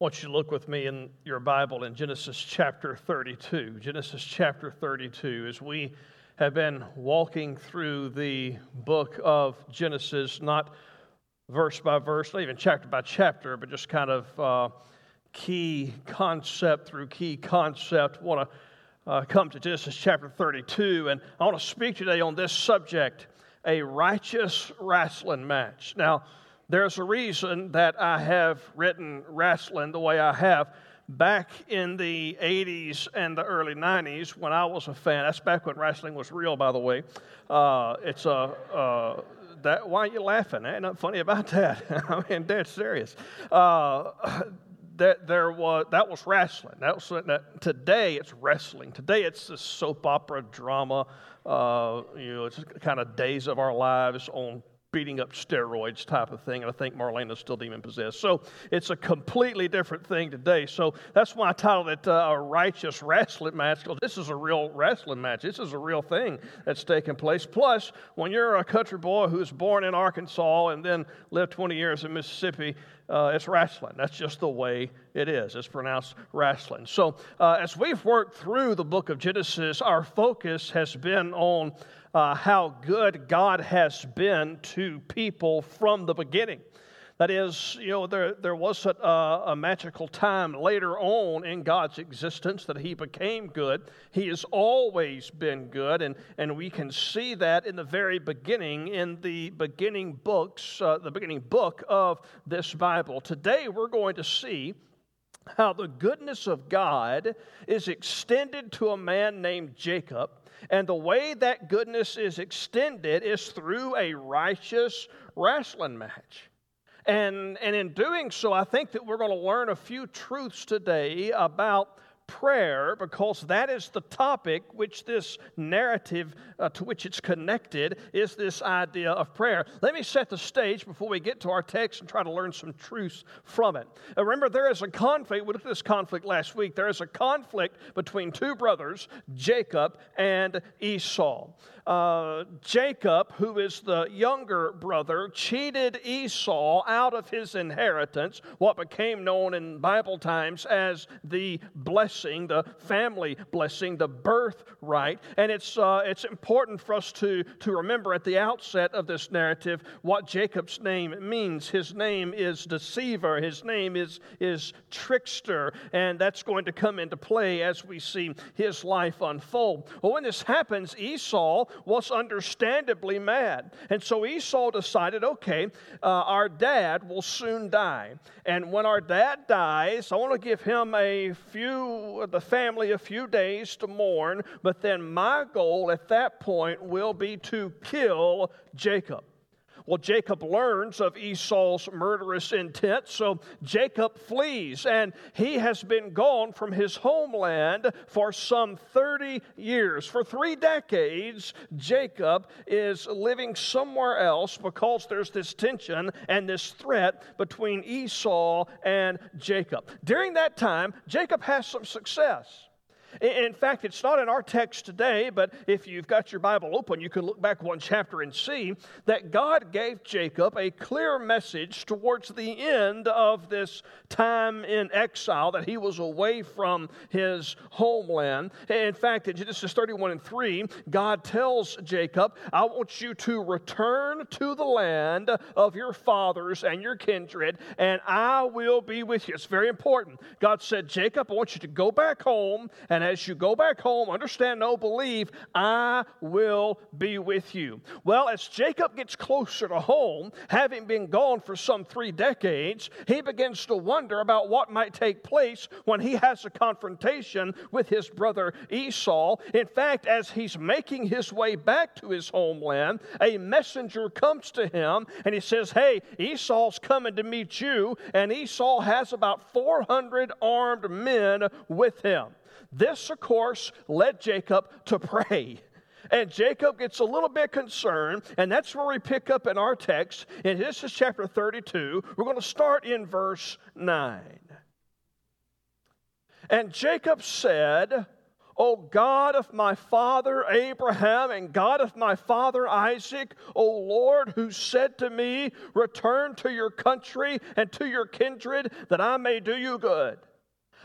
want you to look with me in your Bible in Genesis chapter 32. Genesis chapter 32, as we have been walking through the book of Genesis, not verse by verse, not even chapter by chapter, but just kind of uh, key concept through key concept. I want to uh, come to Genesis chapter 32, and I want to speak today on this subject a righteous wrestling match. Now, there's a reason that I have written wrestling the way I have. Back in the 80s and the early 90s, when I was a fan, that's back when wrestling was real, by the way. Uh, it's a. Uh, that, why are you laughing? Ain't nothing funny about that. I mean, dead serious. Uh, that there was that was wrestling. That was that, today it's wrestling. Today it's a soap opera drama. Uh, you know, it's kind of days of our lives on beating up steroids type of thing. And I think Marlena's still demon possessed. So it's a completely different thing today. So that's why I titled it uh, a righteous wrestling match because this is a real wrestling match. This is a real thing that's taking place. Plus, when you're a country boy who's born in Arkansas and then lived 20 years in Mississippi, uh, it's wrestling. That's just the way it is. It's pronounced wrestling. So, uh, as we've worked through the book of Genesis, our focus has been on uh, how good God has been to people from the beginning. That is, you know, there, there was a, a, magical time later on in God's existence that He became good. He has always been good, and, and we can see that in the very beginning, in the beginning books, uh, the beginning book of this Bible. Today, we're going to see how the goodness of God is extended to a man named Jacob and the way that goodness is extended is through a righteous wrestling match. And, and in doing so, I think that we're going to learn a few truths today about prayer because that is the topic which this narrative uh, to which it's connected is this idea of prayer. Let me set the stage before we get to our text and try to learn some truths from it. Uh, remember, there is a conflict. We looked at this conflict last week. There is a conflict between two brothers, Jacob and Esau uh, Jacob, who is the younger brother, cheated Esau out of his inheritance, what became known in Bible times as the blessing, the family blessing, the birthright. And it's, uh, it's important for us to, to remember at the outset of this narrative what Jacob's name means. His name is deceiver, his name is, is trickster, and that's going to come into play as we see his life unfold. Well, when this happens, Esau was understandably mad. And so Esau decided okay, uh, our dad will soon die. And when our dad dies, I want to give him a few, the family, a few days to mourn. But then my goal at that point will be to kill Jacob. Well, Jacob learns of Esau's murderous intent, so Jacob flees, and he has been gone from his homeland for some 30 years. For three decades, Jacob is living somewhere else because there's this tension and this threat between Esau and Jacob. During that time, Jacob has some success. In fact, it's not in our text today, but if you've got your Bible open, you can look back one chapter and see that God gave Jacob a clear message towards the end of this time in exile that he was away from his homeland. In fact, in Genesis 31 and 3, God tells Jacob, I want you to return to the land of your fathers and your kindred, and I will be with you. It's very important. God said, Jacob, I want you to go back home and as you go back home, understand, know, believe, I will be with you. Well, as Jacob gets closer to home, having been gone for some three decades, he begins to wonder about what might take place when he has a confrontation with his brother Esau. In fact, as he's making his way back to his homeland, a messenger comes to him and he says, Hey, Esau's coming to meet you, and Esau has about 400 armed men with him. This, of course, led Jacob to pray. And Jacob gets a little bit concerned, and that's where we pick up in our text. And this is chapter 32. We're going to start in verse 9. And Jacob said, O God of my father Abraham and God of my father Isaac, O Lord, who said to me, Return to your country and to your kindred, that I may do you good.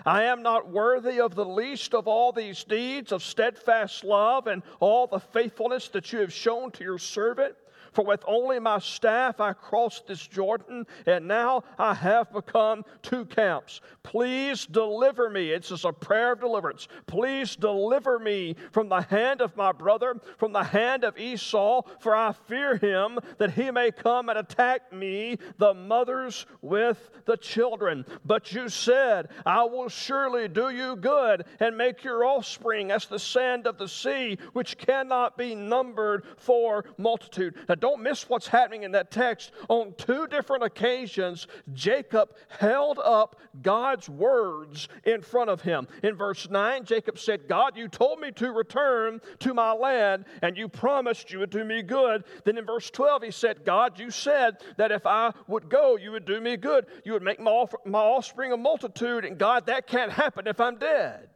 I am not worthy of the least of all these deeds of steadfast love and all the faithfulness that you have shown to your servant. For with only my staff I crossed this Jordan, and now I have become two camps. Please deliver me. It's just a prayer of deliverance. Please deliver me from the hand of my brother, from the hand of Esau, for I fear him that he may come and attack me, the mothers with the children. But you said, I will surely do you good and make your offspring as the sand of the sea, which cannot be numbered for multitude. Now, don't miss what's happening in that text. On two different occasions, Jacob held up God's words in front of him. In verse 9, Jacob said, God, you told me to return to my land, and you promised you would do me good. Then in verse 12, he said, God, you said that if I would go, you would do me good. You would make my, offspring a multitude, and God, that can't happen if I'm dead.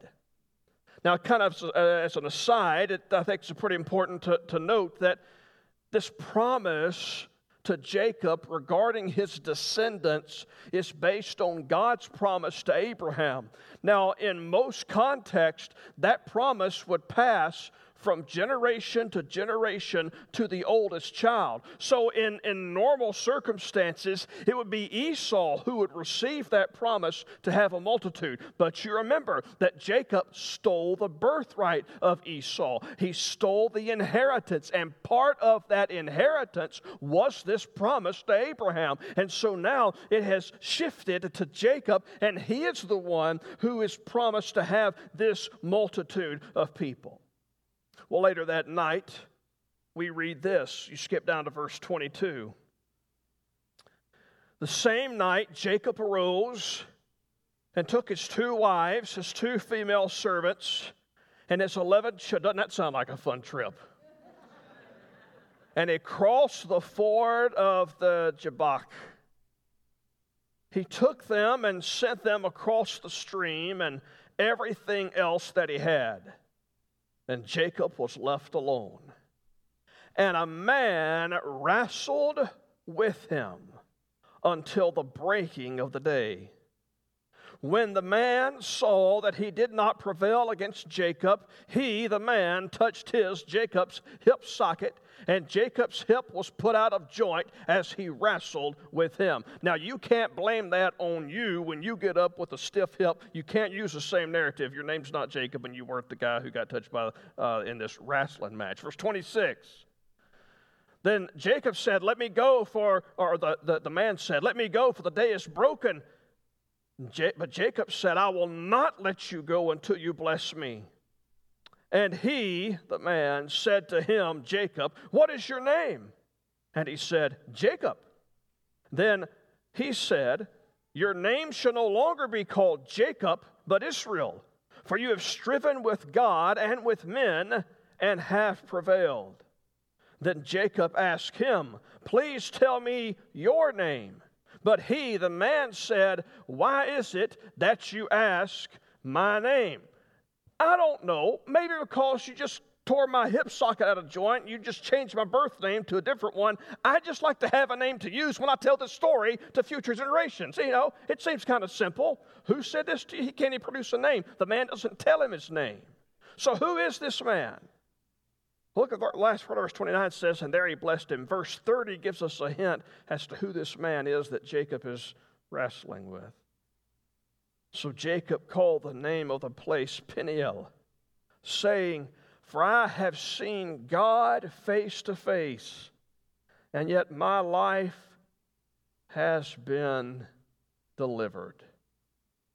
Now, kind of uh, as an aside, it, I think it's pretty important to, to note that this promise to Jacob regarding his descendants is based on God's promise to Abraham. Now, in most contexts, that promise would pass from generation to generation to the oldest child. So, in, in normal circumstances, it would be Esau who would receive that promise to have a multitude. But you remember that Jacob stole the birthright of Esau, he stole the inheritance, and part of that inheritance was this promise to Abraham. And so now it has shifted to Jacob, and he is the one who is promised to have this multitude of people. Well, later that night, we read this. You skip down to verse 22. The same night, Jacob arose and took his two wives, his two female servants, and his 11 children. Doesn't that sound like a fun trip? and he crossed the ford of the Jabbok. He took them and sent them across the stream and everything else that he had and Jacob was left alone. And a man wrestled with him until the breaking of the day. When the man saw that he did not prevail against Jacob, he, the man, touched his, Jacob's, hip socket and Jacob's hip was put out of joint as he wrestled with him. Now, you can't blame that on you when you get up with a stiff hip. You can't use the same narrative. Your name's not Jacob, and you weren't the guy who got touched by uh, in this wrestling match. Verse 26. Then Jacob said, Let me go for, or the, the, the man said, Let me go, for the day is broken. But Jacob said, I will not let you go until you bless me. And he, the man, said to him, Jacob, What is your name? And he said, Jacob. Then he said, Your name shall no longer be called Jacob, but Israel, for you have striven with God and with men and have prevailed. Then Jacob asked him, Please tell me your name. But he, the man, said, Why is it that you ask my name? I don't know. Maybe because you just tore my hip socket out of joint, you just changed my birth name to a different one. I just like to have a name to use when I tell this story to future generations. You know, it seems kind of simple. Who said this to you? He can't even produce a name. The man doesn't tell him his name. So who is this man? Look at the last part of verse 29 says, and there he blessed him. Verse 30 gives us a hint as to who this man is that Jacob is wrestling with. So Jacob called the name of the place Peniel, saying, For I have seen God face to face, and yet my life has been delivered.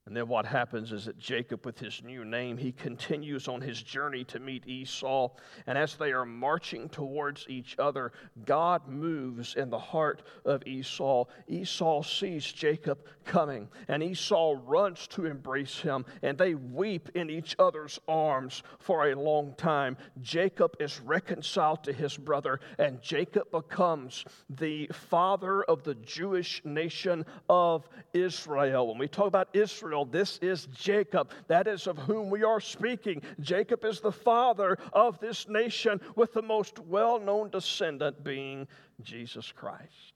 And then what happens is that Jacob, with his new name, he continues on his journey to meet Esau. And as they are marching towards each other, God moves in the heart of Esau. Esau sees Jacob coming, and Esau runs to embrace him, and they weep in each other's arms for a long time. Jacob is reconciled to his brother, and Jacob becomes the father of the Jewish nation of Israel. When we talk about Israel, Israel. This is Jacob. That is of whom we are speaking. Jacob is the father of this nation, with the most well known descendant being Jesus Christ.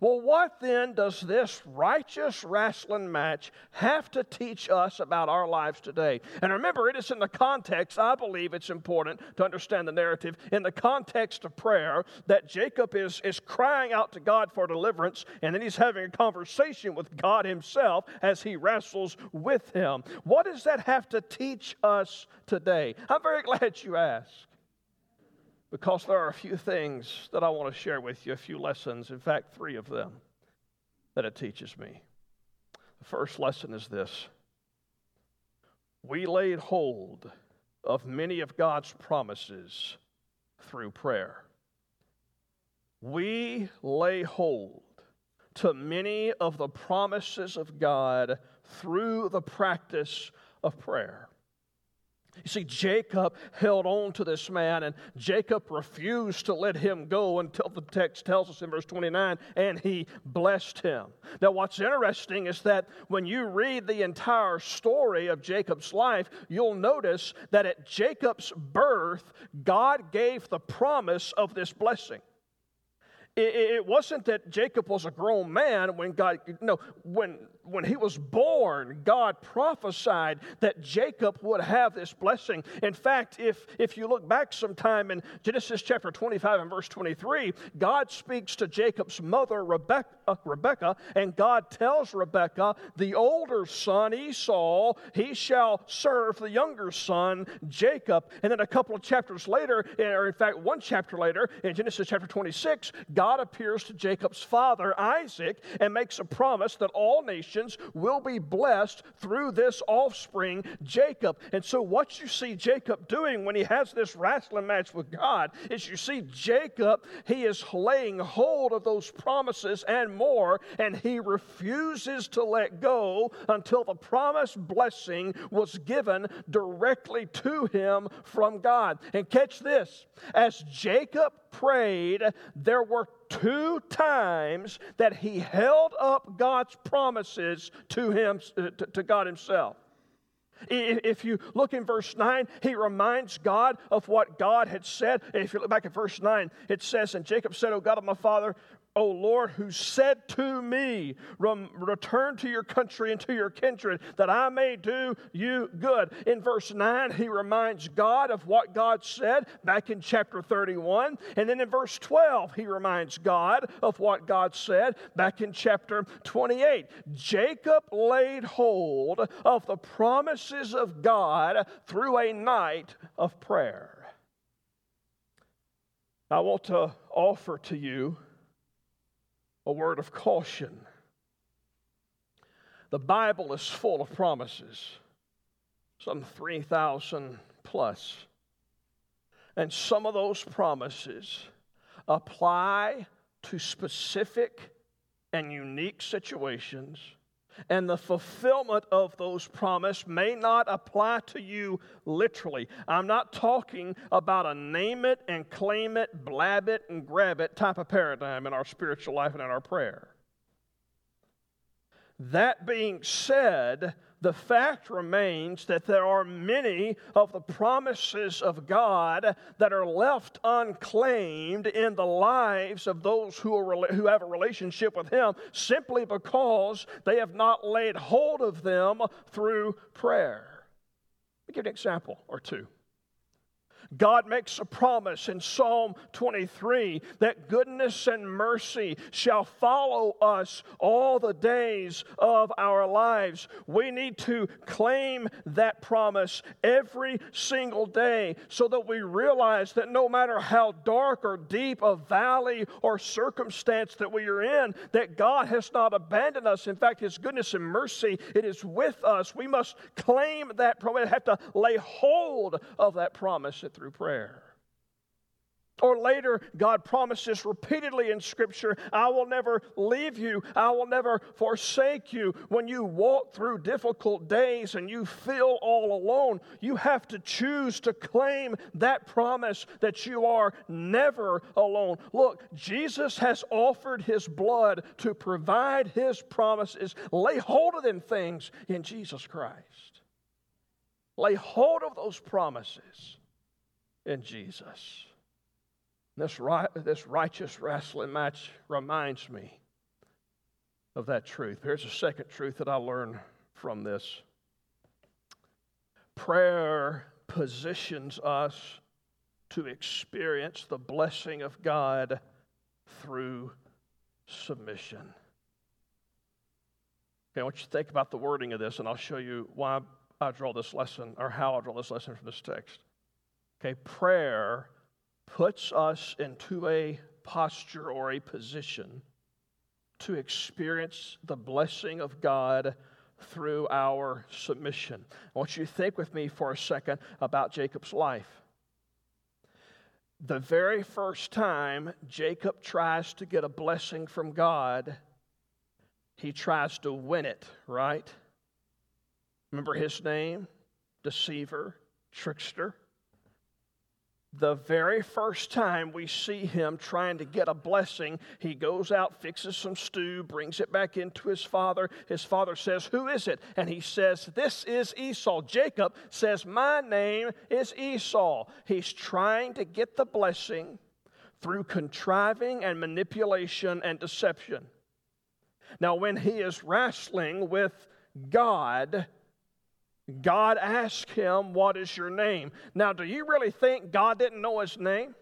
Well, what then does this righteous wrestling match have to teach us about our lives today? And remember, it is in the context, I believe it's important to understand the narrative, in the context of prayer, that Jacob is, is crying out to God for deliverance, and then he's having a conversation with God himself as he wrestles with him. What does that have to teach us today? I'm very glad you asked because there are a few things that I want to share with you, a few lessons, in fact, three of them that it teaches me. The first lesson is this we laid hold of many of God's promises through prayer. We lay hold to many of the promises of God through the practice of prayer. You see, Jacob held on to this man, and Jacob refused to let him go until the text tells us in verse 29 and he blessed him. Now, what's interesting is that when you read the entire story of Jacob's life, you'll notice that at Jacob's birth, God gave the promise of this blessing. It, wasn't that Jacob was a grown man when God, no, when, when he was born, God prophesied that Jacob would have this blessing. In fact, if, if you look back sometime in Genesis chapter 25 and verse 23, God speaks to Jacob's mother, Rebecca, uh, Rebecca and God tells Rebecca, the older son, Esau, he shall serve the younger son, Jacob. And then a couple of chapters later, or in fact, one chapter later, in Genesis chapter 26, God God appears to Jacob's father, Isaac, and makes a promise that all nations will be blessed through this offspring, Jacob. And so, what you see Jacob doing when he has this wrestling match with God is you see Jacob, he is laying hold of those promises and more, and he refuses to let go until the promised blessing was given directly to him from God. And catch this as Jacob prayed, there were two times that he held up God's promises to him uh, to God himself. If you look in verse 9, he reminds God of what God had said. If you look back at verse 9, it says, And Jacob said, O God of my father, O Lord, who said to me, Return to your country and to your kindred, that I may do you good. In verse 9, he reminds God of what God said back in chapter 31. And then in verse 12, he reminds God of what God said back in chapter 28. Jacob laid hold of the promises of God through a night of prayer. I want to offer to you a word of caution. The Bible is full of promises, some 3,000 plus. And some of those promises apply to specific and unique situations and the fulfillment of those promises may not apply to you literally. I'm not talking about a name it and claim it, blab it and grab it type of paradigm in our spiritual life and in our prayer. That being said, the fact remains that there are many of the promises of God that are left unclaimed in the lives of those who, are, who have a relationship with Him simply because they have not laid hold of them through prayer. Let me give an example or two. God makes a promise in Psalm 23 that goodness and mercy shall follow us all the days of our lives. We need to claim that promise every single day so that we realize that no matter how dark or deep a valley or circumstance that we are in, that God has not abandoned us. In fact, His goodness and mercy, it is with us. We must claim that promise, have to lay hold of that promise through prayer. Or later, God promises repeatedly in Scripture, I will never leave you, I will never forsake you. When you walk through difficult days and you feel all alone, you have to choose to claim that promise that you are never alone. Look, Jesus has offered his blood to provide his promises. Lay hold of them things in Jesus Christ. Lay hold of those promises in Jesus. This, right, this righteous wrestling match reminds me of that truth. Here's a second truth that I learned from this prayer positions us to experience the blessing of God through submission. Okay, I want you to think about the wording of this, and I'll show you why I draw this lesson, or how I draw this lesson from this text. Okay, prayer puts us into a posture or a position to experience the blessing of God through our submission. I want you to think with me for a second about Jacob's life. The very first time Jacob tries to get a blessing from God, he tries to win it, right? Remember his name? Deceiver, trickster the very first time we see him trying to get a blessing, he goes out, fixes some stew, brings it back into his father. His father says, Who is it? And he says, This is Esau. Jacob says, My name is Esau. He's trying to get the blessing through contriving and manipulation and deception. Now, when he is wrestling with God, God asked him, What is your name? Now, do you really think God didn't know his name?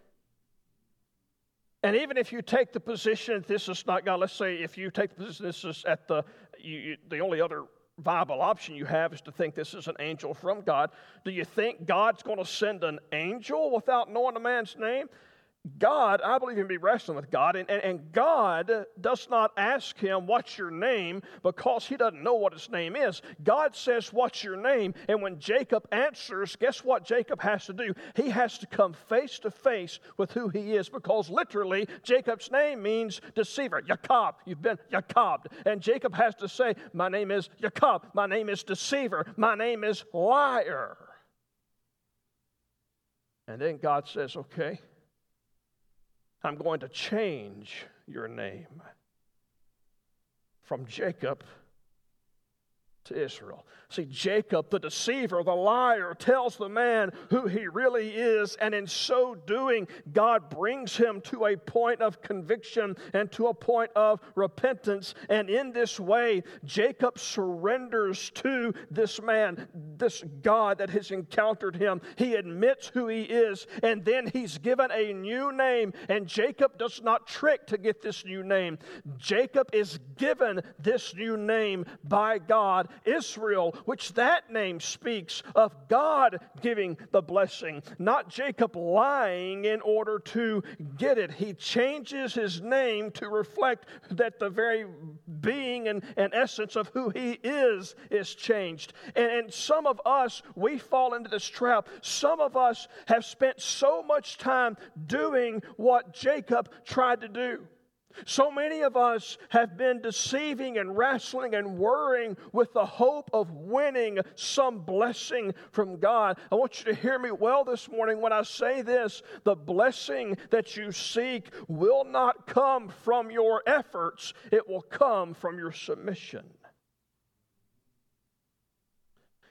And even if you take the position, this is not God, let's say if you take the position, this is at the, you, you, the only other viable option you have is to think this is an angel from God. Do you think God's going to send an angel without knowing a man's name? God, I believe him be wrestling with God, and, and, and, God does not ask him, What's your name? because he doesn't know what his name is. God says, What's your name? And when Jacob answers, guess what Jacob has to do? He has to come face to face with who he is, because literally, Jacob's name means deceiver. Jacob, you've been Jacob. And Jacob has to say, My name is Jacob, my name is deceiver, my name is liar. And then God says, Okay. I'm going to change your name from Jacob to Israel. See, Jacob, the deceiver, the liar, tells the man who he really is, and in so doing, God brings him to a point of conviction and to a point of repentance. And in this way, Jacob surrenders to this man, this God that has encountered him. He admits who he is, and then he's given a new name. And Jacob does not trick to get this new name. Jacob is given this new name by God, Israel which that name speaks of God giving the blessing, not Jacob lying in order to get it. He changes his name to reflect that the very being and, and essence of who he is is changed. And, and some of us, we fall into this trap. Some of us have spent so much time doing what Jacob tried to do. So many of us have been deceiving and wrestling and worrying with the hope of winning some blessing from God. I want you to hear me well this morning when I say this the blessing that you seek will not come from your efforts, it will come from your submission.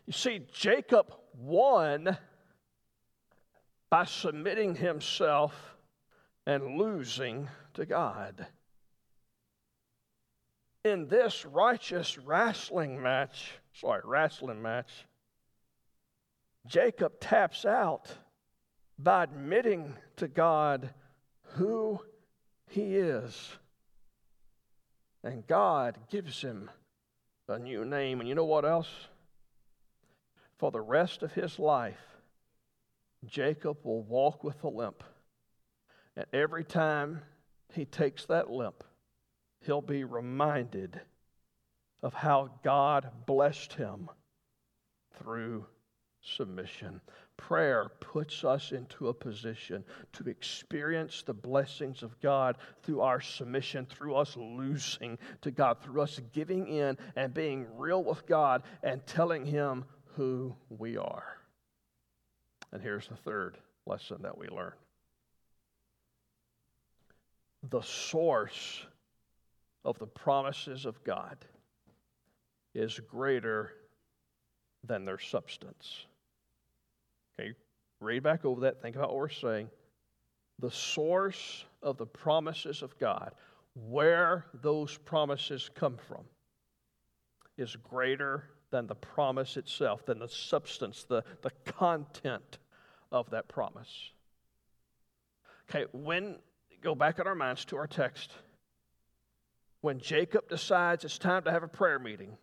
You see, Jacob won by submitting himself and losing to God. In this righteous wrestling match, sorry, wrestling match, Jacob taps out by admitting to God who he is. And God gives him a new name. And you know what else? For the rest of his life, Jacob will walk with a limp. And every time he takes that limp, he'll be reminded of how God blessed him through submission. prayer puts us into a position to experience the blessings of God through our submission, through us losing to God, through us giving in and being real with God and telling Him who we are. And here's the third lesson that we learn the source of the promises of God is greater than their substance. Okay, read back over that, think about what we're saying. The source of the promises of God, where those promises come from, is greater than the promise itself, than the substance, the, the content of that promise. Okay, when, go back in our minds to our text, when Jacob decides it's time to have a prayer meeting,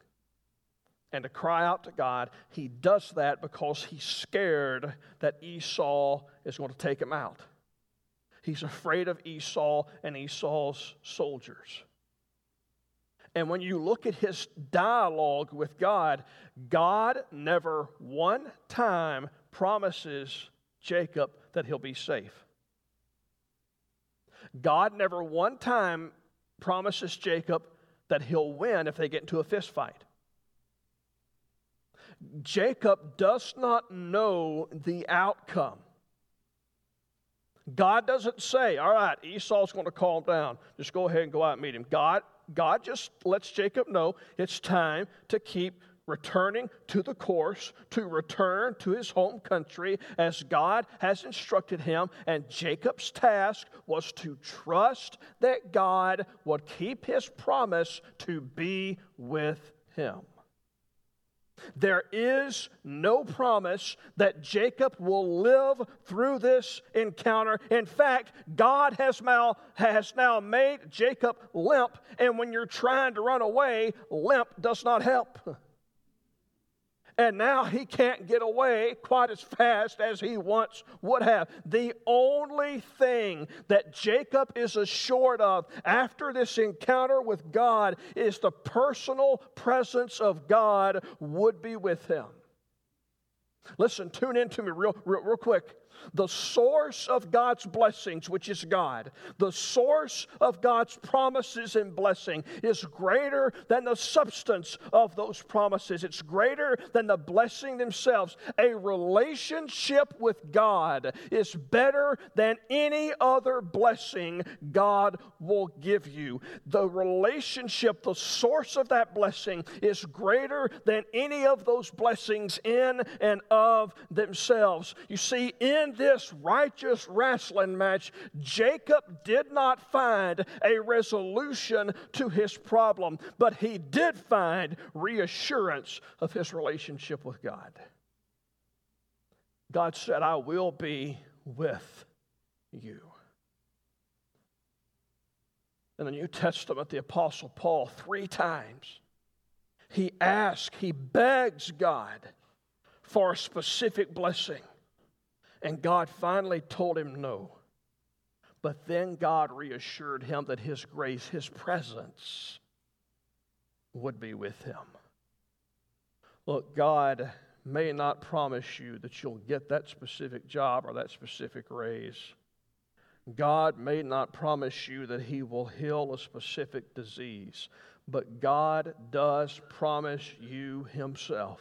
and to cry out to God, he does that because he's scared that Esau is going to take him out. He's afraid of Esau and Esau's soldiers. And when you look at his dialogue with God, God never one time promises Jacob that he'll be safe. God never one time promises Jacob that he'll win if they get into a fist fight. Jacob does not know the outcome. God doesn't say, all right, Esau's going to calm down. Just go ahead and go out and meet him. God, God just lets Jacob know it's time to keep returning to the course, to return to his home country as God has instructed him. And Jacob's task was to trust that God would keep his promise to be with him. There is no promise that Jacob will live through this encounter. In fact, God has now, has now made Jacob limp, and when you're trying to run away, limp does not help. and now he can't get away quite as fast as he once would have. The only thing that Jacob is assured of after this encounter with God is the personal presence of God would be with him. Listen, tune in to me real, real, real quick the source of God's blessings, which is God, the source of God's promises and blessing is greater than the substance of those promises. It's greater than the blessing themselves. A relationship with God is better than any other blessing God will give you. The relationship, the source of that blessing, is greater than any of those blessings in and of themselves. You see, in this righteous wrestling match, Jacob did not find a resolution to his problem, but he did find reassurance of his relationship with God. God said, I will be with you. In the New Testament, the Apostle Paul, three times, he asks, he begs God for a specific blessing. And God finally told him no. But then God reassured him that his grace, his presence, would be with him. Look, God may not promise you that you'll get that specific job or that specific raise. God may not promise you that He will heal a specific disease, but God does promise you Himself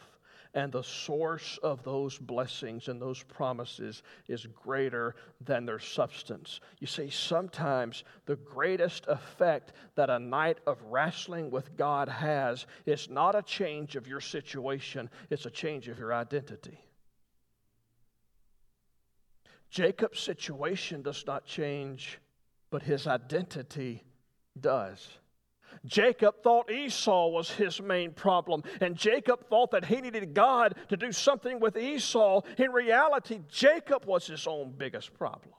and the source of those blessings and those promises is greater than their substance. You see, sometimes the greatest effect that a night of wrestling with God has is not a change of your situation, it's a change of your identity. Jacob's situation does not change, but his identity does. Jacob thought Esau was his main problem, and Jacob thought that he needed God to do something with Esau. In reality, Jacob was his own biggest problem.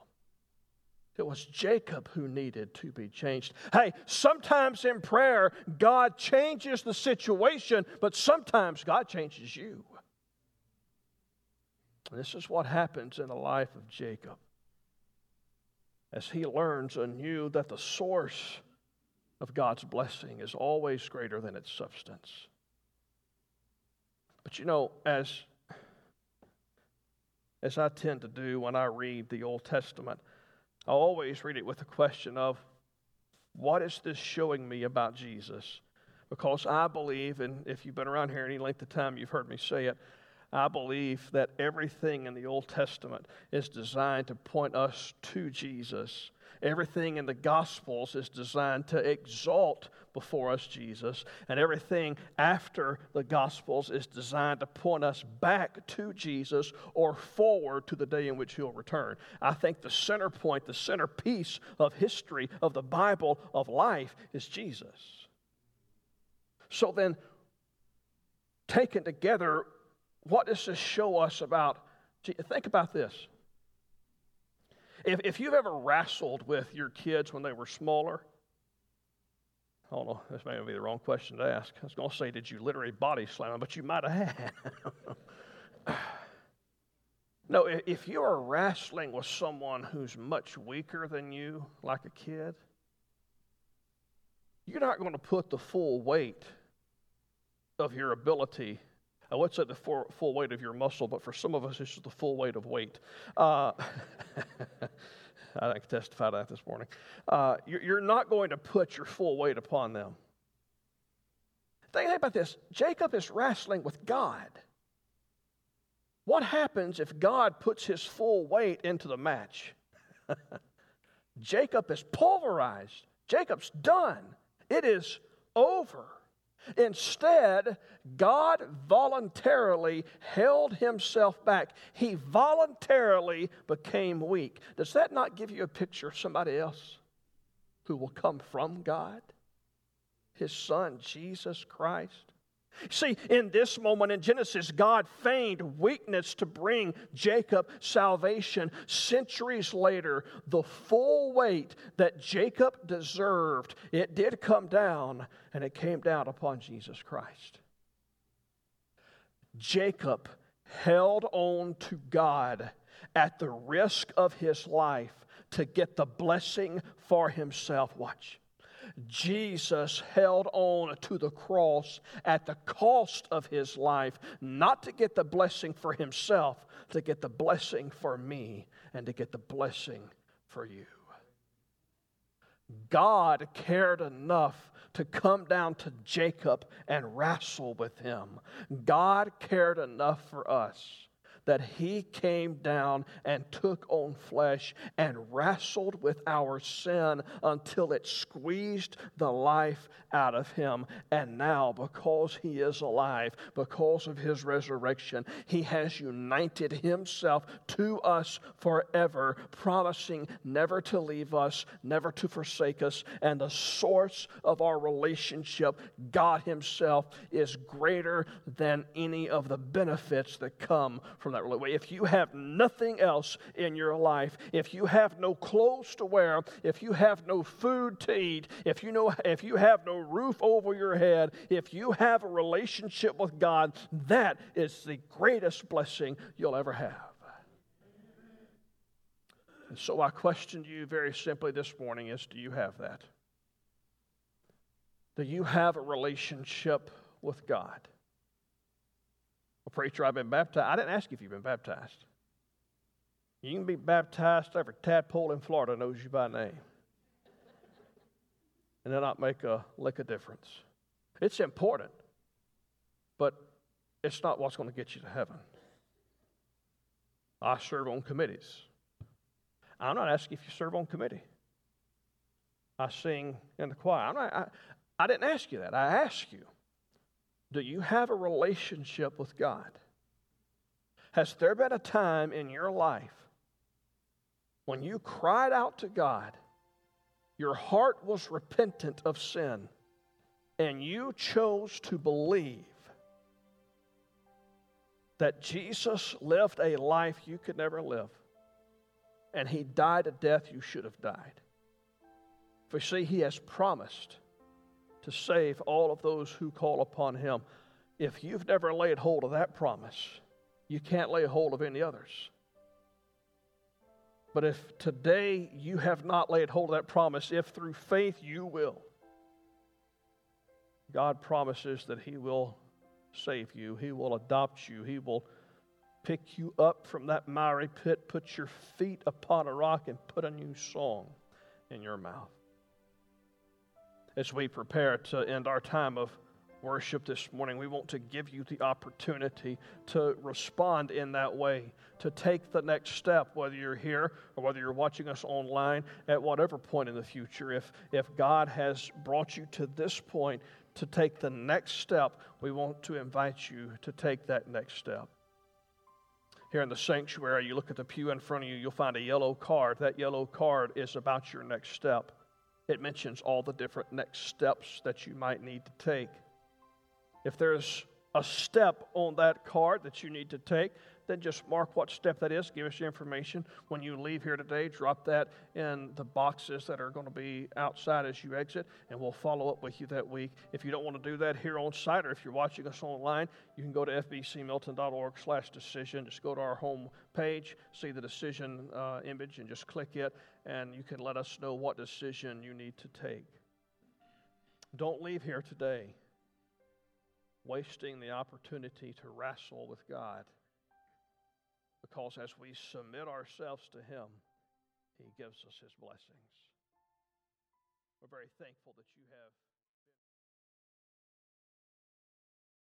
It was Jacob who needed to be changed. Hey, sometimes in prayer, God changes the situation, but sometimes God changes you. This is what happens in the life of Jacob as he learns anew that the source of God's blessing is always greater than its substance. But you know, as as I tend to do when I read the Old Testament, I always read it with the question of, what is this showing me about Jesus? Because I believe, and if you've been around here any length of time, you've heard me say it, I believe that everything in the Old Testament is designed to point us to Jesus. Everything in the Gospels is designed to exalt before us Jesus, and everything after the Gospels is designed to point us back to Jesus or forward to the day in which He'll return. I think the center point, the centerpiece of history, of the Bible, of life is Jesus. So then, taken together, what does this show us about? Think about this. If, if you've ever wrestled with your kids when they were smaller, I don't know, this may be the wrong question to ask. I was going to say, did you literally body slam them? But you might have had. no, if you are wrestling with someone who's much weaker than you, like a kid, you're not going to put the full weight of your ability I would say the full, weight of your muscle, but for some of us, it's just the full weight of weight. Uh, I can testify to that this morning. Uh, you're not going to put your full weight upon them. Think about this Jacob is wrestling with God. What happens if God puts his full weight into the match? Jacob is pulverized. Jacob's done. It is over. Instead, God voluntarily held himself back. He voluntarily became weak. Does that not give you a picture of somebody else who will come from God? His son, Jesus Christ. See, in this moment in Genesis, God feigned weakness to bring Jacob salvation. Centuries later, the full weight that Jacob deserved, it did come down, and it came down upon Jesus Christ. Jacob held on to God at the risk of his life to get the blessing for himself. Watch. Jesus held on to the cross at the cost of his life, not to get the blessing for himself, to get the blessing for me and to get the blessing for you. God cared enough to come down to Jacob and wrestle with him. God cared enough for us that he came down and took on flesh and wrestled with our sin until it squeezed the life out of him. And now, because he is alive, because of his resurrection, he has united himself to us forever, promising never to leave us, never to forsake us. And the source of our relationship, God himself, is greater than any of the benefits that come from that relationship. If you have nothing else in your life, if you have no clothes to wear, if you have no food to eat, if you know if you have no roof over your head, if you have a relationship with God, that is the greatest blessing you'll ever have. And so I question you very simply this morning is do you have that? Do you have a relationship with God? Well, preacher, I've been baptized. I didn't ask you if you've been baptized. You can be baptized, every tadpole in Florida knows you by name and it not make a lick of difference. It's important, but it's not what's going to get you to heaven. I serve on committees. I'm not asking if you serve on committee. I sing in the choir. I'm not, I, I didn't ask you that. I asked you, do you have a relationship with God? Has there been a time in your life when you cried out to God your heart was repentant of sin, and you chose to believe that Jesus lived a life you could never live, and he died a death you should have died. For see, he has promised to save all of those who call upon him. If you've never laid hold of that promise, you can't lay hold of any others. But if today you have not laid hold of that promise, if through faith you will, God promises that He will save you, He will adopt you, He will pick you up from that miry pit, put your feet upon a rock, and put a new song in your mouth. As we prepare to end our time of worship this morning, we want to give you the opportunity to respond in that way, to take the next step, whether you're here or whether you're watching us online at whatever point in the future. If, if God has brought you to this point to take the next step, we want to invite you to take that next step. Here in the sanctuary, you look at the pew in front of you, you'll find a yellow card. That yellow card is about your next step. It mentions all the different next steps that you might need to take. If there's a step on that card that you need to take, then just mark what step that is. Give us your information. When you leave here today, drop that in the boxes that are going to be outside as you exit, and we'll follow up with you that week. If you don't want to do that here on site, or if you're watching us online, you can go to fbcmilton.org slash decision. Just go to our home page, see the decision uh, image, and just click it, and you can let us know what decision you need to take. Don't leave here today wasting the opportunity to wrestle with God. Because as we submit ourselves to Him, He gives us His blessings. We're very thankful that you have.